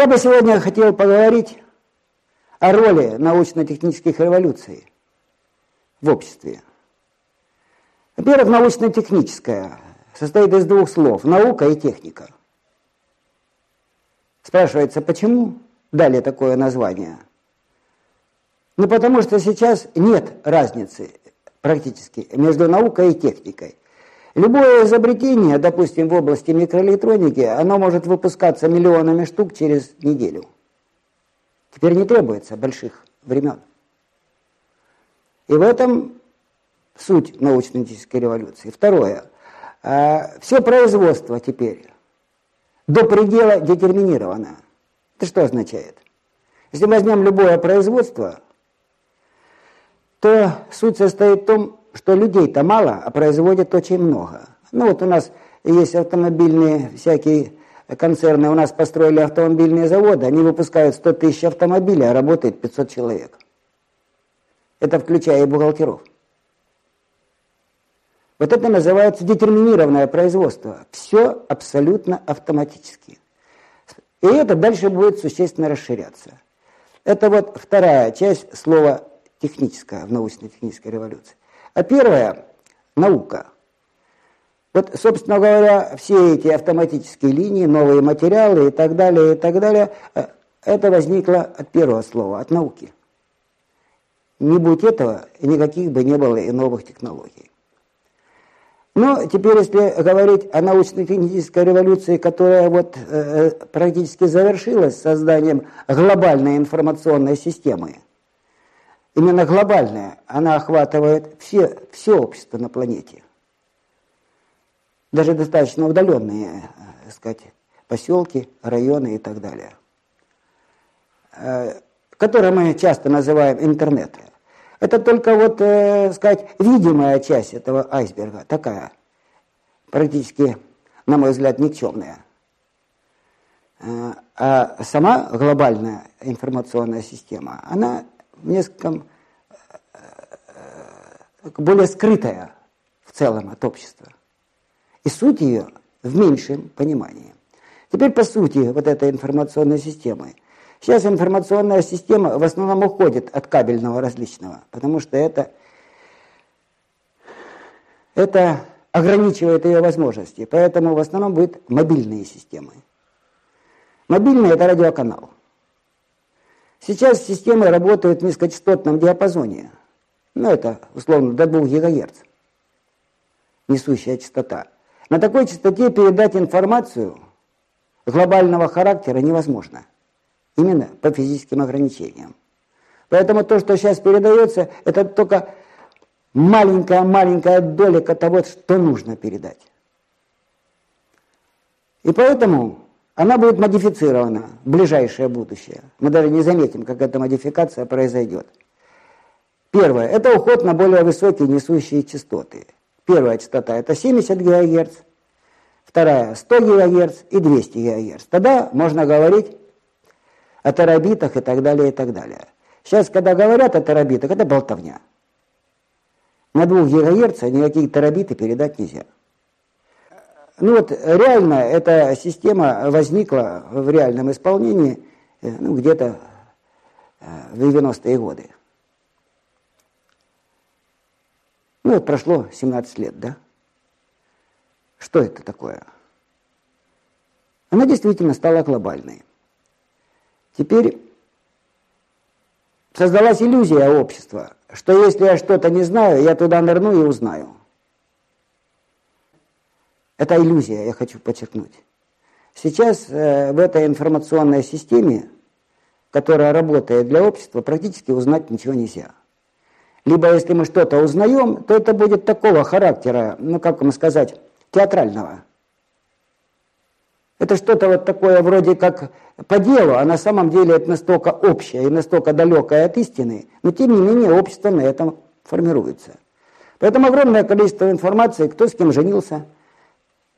Я бы сегодня хотел поговорить о роли научно-технических революций в обществе. Во-первых, научно-техническая состоит из двух слов – наука и техника. Спрашивается, почему дали такое название? Ну, потому что сейчас нет разницы практически между наукой и техникой. Любое изобретение, допустим, в области микроэлектроники, оно может выпускаться миллионами штук через неделю. Теперь не требуется больших времен. И в этом суть научно-технической революции. Второе. А, Все производство теперь до предела детерминировано. Это что означает? Если возьмем любое производство, то суть состоит в том, что людей-то мало, а производят очень много. Ну вот у нас есть автомобильные всякие концерны, у нас построили автомобильные заводы, они выпускают 100 тысяч автомобилей, а работает 500 человек. Это включая и бухгалтеров. Вот это называется детерминированное производство. Все абсолютно автоматически. И это дальше будет существенно расширяться. Это вот вторая часть слова техническая в научно-технической революции. А первая – наука. Вот, собственно говоря, все эти автоматические линии, новые материалы и так далее, и так далее, э, это возникло от первого слова, от науки. Не будь этого, никаких бы не было и новых технологий. Но теперь, если говорить о научно-технической революции, которая вот э, практически завершилась созданием глобальной информационной системы, именно глобальная, она охватывает все, все общество на планете. Даже достаточно удаленные, так э, сказать, поселки, районы и так далее. Э, которые мы часто называем интернетом. Это только вот, э, сказать, видимая часть этого айсберга, такая, практически, на мой взгляд, никчемная. А сама глобальная информационная система, она несколько э, более скрытая в целом от общества. И суть ее в меньшем понимании. Теперь по сути вот этой информационной системы – Сейчас информационная система в основном уходит от кабельного различного, потому что это, это ограничивает ее возможности. Поэтому в основном будут мобильные системы. Мобильный – это радиоканал. Сейчас системы работают в низкочастотном диапазоне. Ну, это, условно, до 2 ГГц. Несущая частота. На такой частоте передать информацию глобального характера невозможно. Именно по физическим ограничениям. Поэтому то, что сейчас передается, это только маленькая-маленькая долика того, что нужно передать. И поэтому она будет модифицирована в ближайшее будущее. Мы даже не заметим, как эта модификация произойдет. Первое – это уход на более высокие несущие частоты. Первая частота – это 70 ГГц, вторая – 100 ГГц и 200 ГГц. Тогда можно говорить о терабитах и так далее, и так далее. Сейчас, когда говорят о терабитах, это болтовня. На двух гигагерца никакие терабиты передать нельзя. Ну вот реально эта система возникла в реальном исполнении э, ну, где-то э, в 90-е годы. Ну вот прошло 17 лет, да? Что это такое? Она действительно стала глобальной. Теперь создалась иллюзия общества, что если я что-то не знаю, я туда нырну и узнаю. Это иллюзия, я хочу подчеркнуть. Сейчас э, в этой информационной системе, которая работает для общества, практически узнать ничего нельзя. Либо если мы что-то узнаем, то это будет такого характера, ну как вам сказать, театрального. Это что-то вот такое вроде как по делу, а на самом деле это настолько общее и настолько далекое от истины, но тем не менее общество на этом формируется. Поэтому огромное количество информации, кто с кем женился,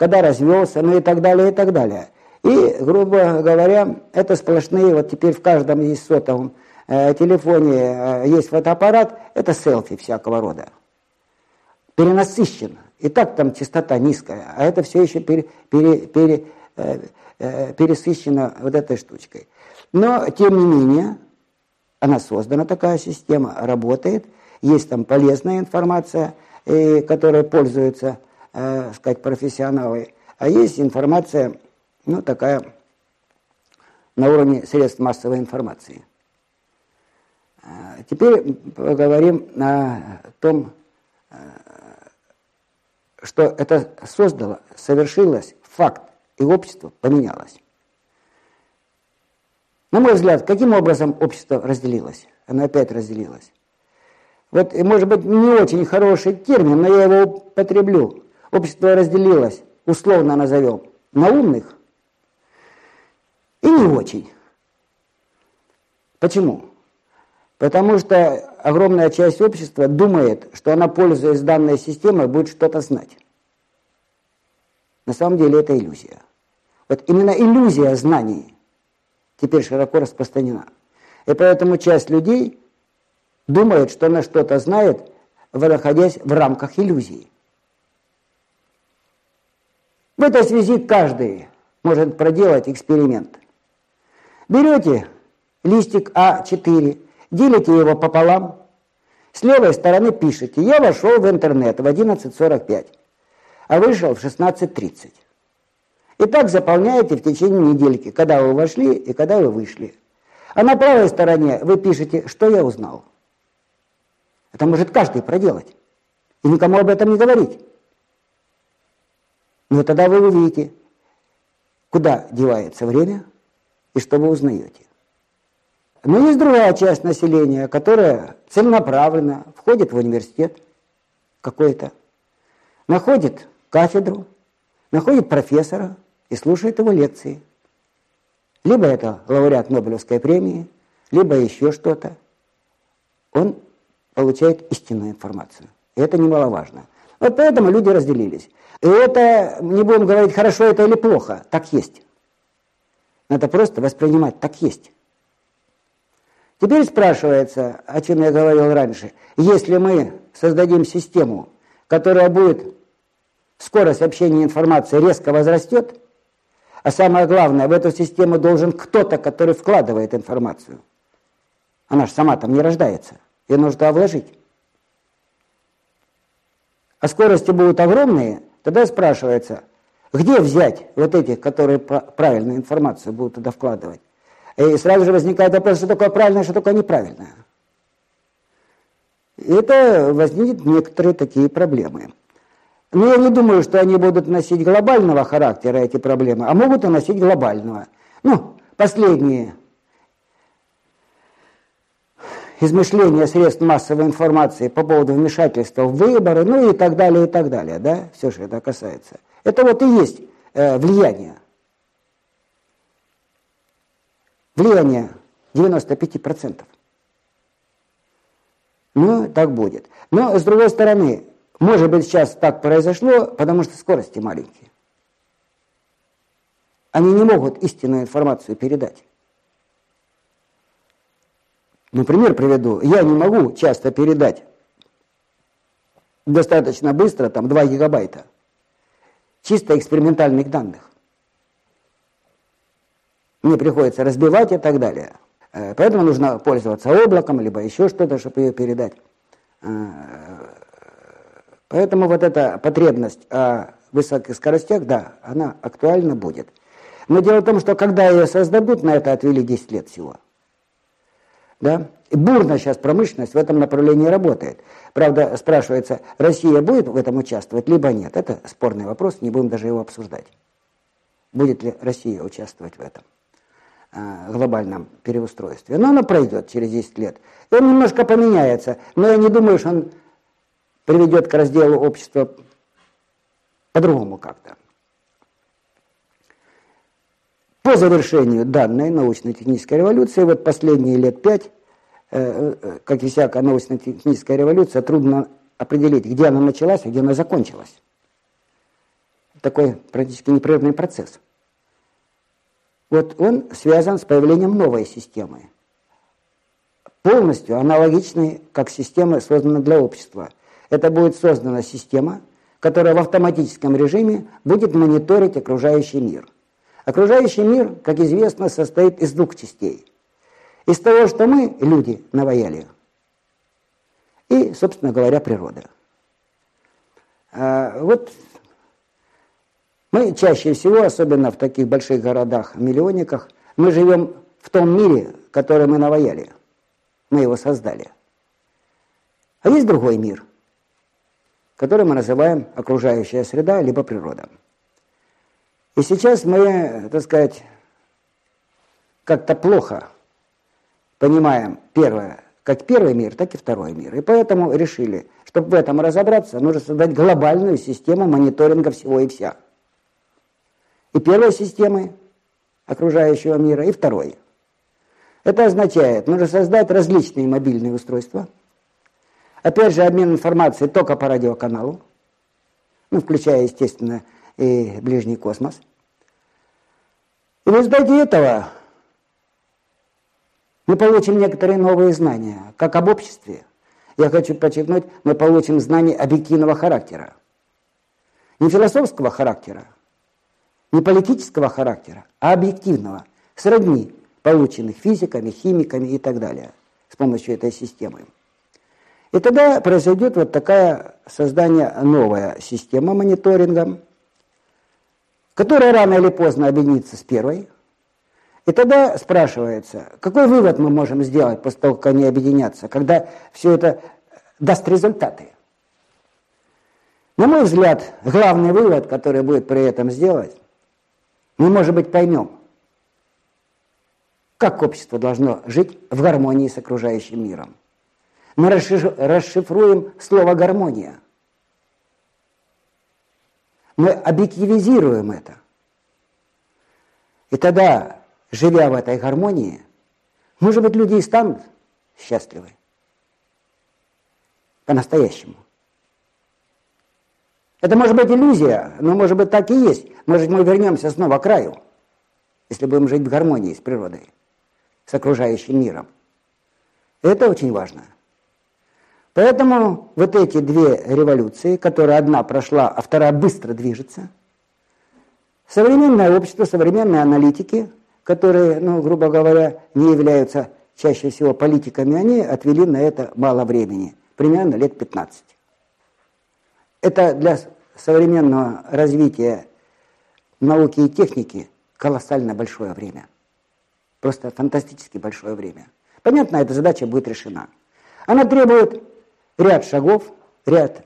когда развелся, ну и так далее, и так далее. И, грубо говоря, это сплошные, вот теперь в каждом есть сотовом э, телефоне э, есть фотоаппарат, это селфи всякого рода. Перенасыщен. И так там частота низкая, а это все еще пере, пере, пере, э, э, пересыщена вот этой штучкой. Но, тем не менее, она создана, такая система, работает, есть там полезная информация, и, которой пользуются, э, сказать, профессионалы, а есть информация, ну, такая, на уровне средств массовой информации. Теперь поговорим о том, что это создало, совершилось, факт, и общество поменялось. На мой взгляд, каким образом общество разделилось? Оно опять разделилось. Вот, может быть, не очень хороший термин, но я его употреблю. Общество разделилось, условно назовем, на умных и не очень. Почему? Потому что огромная часть общества думает, что она, пользуясь данной системой, будет что-то знать. На самом деле это иллюзия. Вот именно иллюзия знаний теперь широко распространена. И поэтому часть людей думает, что она что-то знает, находясь в рамках иллюзии. В этой связи каждый может проделать эксперимент. Берете листик А4, делите его пополам, с левой стороны пишете «Я вошел в интернет в 11.45, а вышел в 16.30». И так заполняете в течение недельки, когда вы вошли и когда вы вышли. А на правой стороне вы пишете «Что я узнал?». Это может каждый проделать. И никому об этом не говорить. Но тогда вы увидите, куда девается время и что вы узнаете. Но есть другая часть населения, которая целенаправленно входит в университет какой-то, находит кафедру, находит профессора и слушает его лекции. Либо это лауреат Нобелевской премии, либо еще что-то. Он получает истинную информацию. И это немаловажно. Вот поэтому люди разделились. И это, не будем говорить, хорошо это или плохо, так есть. Надо просто воспринимать, так есть. Теперь спрашивается, о чем я говорил раньше, если мы создадим систему, которая будет, скорость общения информации резко возрастет, а самое главное, в эту систему должен кто-то, который вкладывает информацию. Она же сама там не рождается, ее нужно вложить. А скорости будут огромные, тогда спрашивается, где взять вот этих, которые правильную информацию будут туда вкладывать? И сразу же возникает вопрос, что такое правильное, что такое неправильное. И это возникнут некоторые такие проблемы. Но я не думаю, что они будут носить глобального характера, эти проблемы, а могут и носить глобального. Ну, последние измышления средств массовой информации по поводу вмешательства в выборы, ну и так далее, и так далее, да, все, что это касается. Это вот и есть э, влияние. Влияние 95%. Ну, так будет. Но, с другой стороны, может быть, сейчас так произошло, потому что скорости маленькие. Они не могут истинную информацию передать. Например, приведу. Я не могу часто передать достаточно быстро, там, 2 гигабайта чисто экспериментальных данных. Мне приходится разбивать и так далее. Э, поэтому нужно пользоваться облаком, либо еще что-то, чтобы ее передать. Э, поэтому вот эта потребность о высоких скоростях, да, она актуальна будет. Но дело в том, что когда ее создадут, на это отвели 10 лет всего. Да? И бурно сейчас промышленность в этом направлении работает. Правда, спрашивается, Россия будет в этом участвовать, либо нет. Это спорный вопрос, не будем даже его обсуждать. Будет ли Россия участвовать в этом э, глобальном переустройстве. Но оно пройдет через 10 лет. И он немножко поменяется, но я не думаю, что он приведет к разделу общества по-другому как-то. По завершению данной научно-технической революции, вот последние лет пять, э, э, как и всякая научно-техническая революция, трудно определить, где она началась, а где она закончилась. Такой практически непрерывный процесс. Вот он связан с появлением новой системы, полностью аналогичной, как система, созданная для общества. Это будет создана система, которая в автоматическом режиме будет мониторить окружающий мир – Окружающий мир, как известно, состоит из двух частей. Из того, что мы, люди, наваяли, и, собственно говоря, природа. А, вот мы чаще всего, особенно в таких больших городах, миллионниках, мы живем в том мире, который мы наваяли. Мы его создали. А есть другой мир, который мы называем окружающая среда, либо природа. И сейчас мы, так сказать, как-то плохо понимаем первое, как первый мир, так и второй мир. И поэтому решили, чтобы в этом разобраться, нужно создать глобальную систему мониторинга всего и вся. И первой системы окружающего мира, и второй. Это означает, нужно создать различные мобильные устройства. Опять же, обмен информацией только по радиоканалу, ну, включая, естественно, и ближний космос. И в результате этого мы получим некоторые новые знания, как об обществе. Я хочу подчеркнуть, мы получим знания объективного характера. Не философского характера, не политического характера, а объективного, сродни полученных физиками, химиками и так далее с помощью этой системы. И тогда произойдет вот такая создание новая система мониторинга, которая рано или поздно объединится с первой – и тогда спрашивается, какой вывод мы можем сделать после того, как они объединятся, когда все это даст результаты? На мой взгляд, главный вывод, который будет при этом сделать, мы, может быть, поймем, как общество должно жить в гармонии с окружающим миром. Мы расшифруем слово «гармония». Мы объективизируем это. И тогда живя в этой гармонии, может быть, люди и станут счастливы. По-настоящему. Это может быть иллюзия, но может быть так и есть. Может мы вернемся снова к краю, если будем жить в гармонии с природой, с окружающим миром. Это очень важно. Поэтому вот эти две революции, которые одна прошла, а вторая быстро движется, современное общество, современные аналитики – которые, ну, грубо говоря, не являются чаще всего политиками, они отвели на это мало времени, примерно лет 15. Это для современного развития науки и техники колоссально большое время. Просто фантастически большое время. Понятно, эта задача будет решена. Она требует ряд шагов, ряд,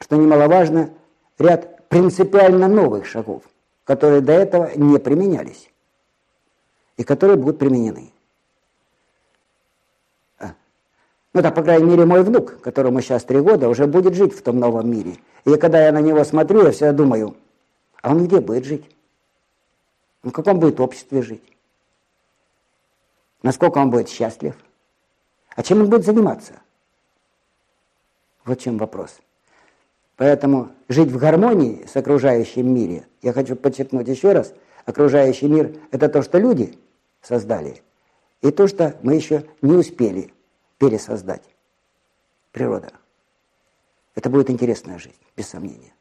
что немаловажно, ряд принципиально новых шагов которые до этого не применялись и которые будут применены. А. Ну, это, по крайней мере, мой внук, которому сейчас три года, уже будет жить в том новом мире. И когда я на него смотрю, я всегда думаю, а он где будет жить? В каком будет обществе жить? Насколько он будет счастлив? А чем он будет заниматься? Вот чем вопрос. Поэтому жить в гармонии с окружающим миром, я хочу подчеркнуть еще раз, окружающий мир – это то, что люди создали, и то, что мы еще не успели пересоздать. Природа. Это будет интересная жизнь, без сомнения.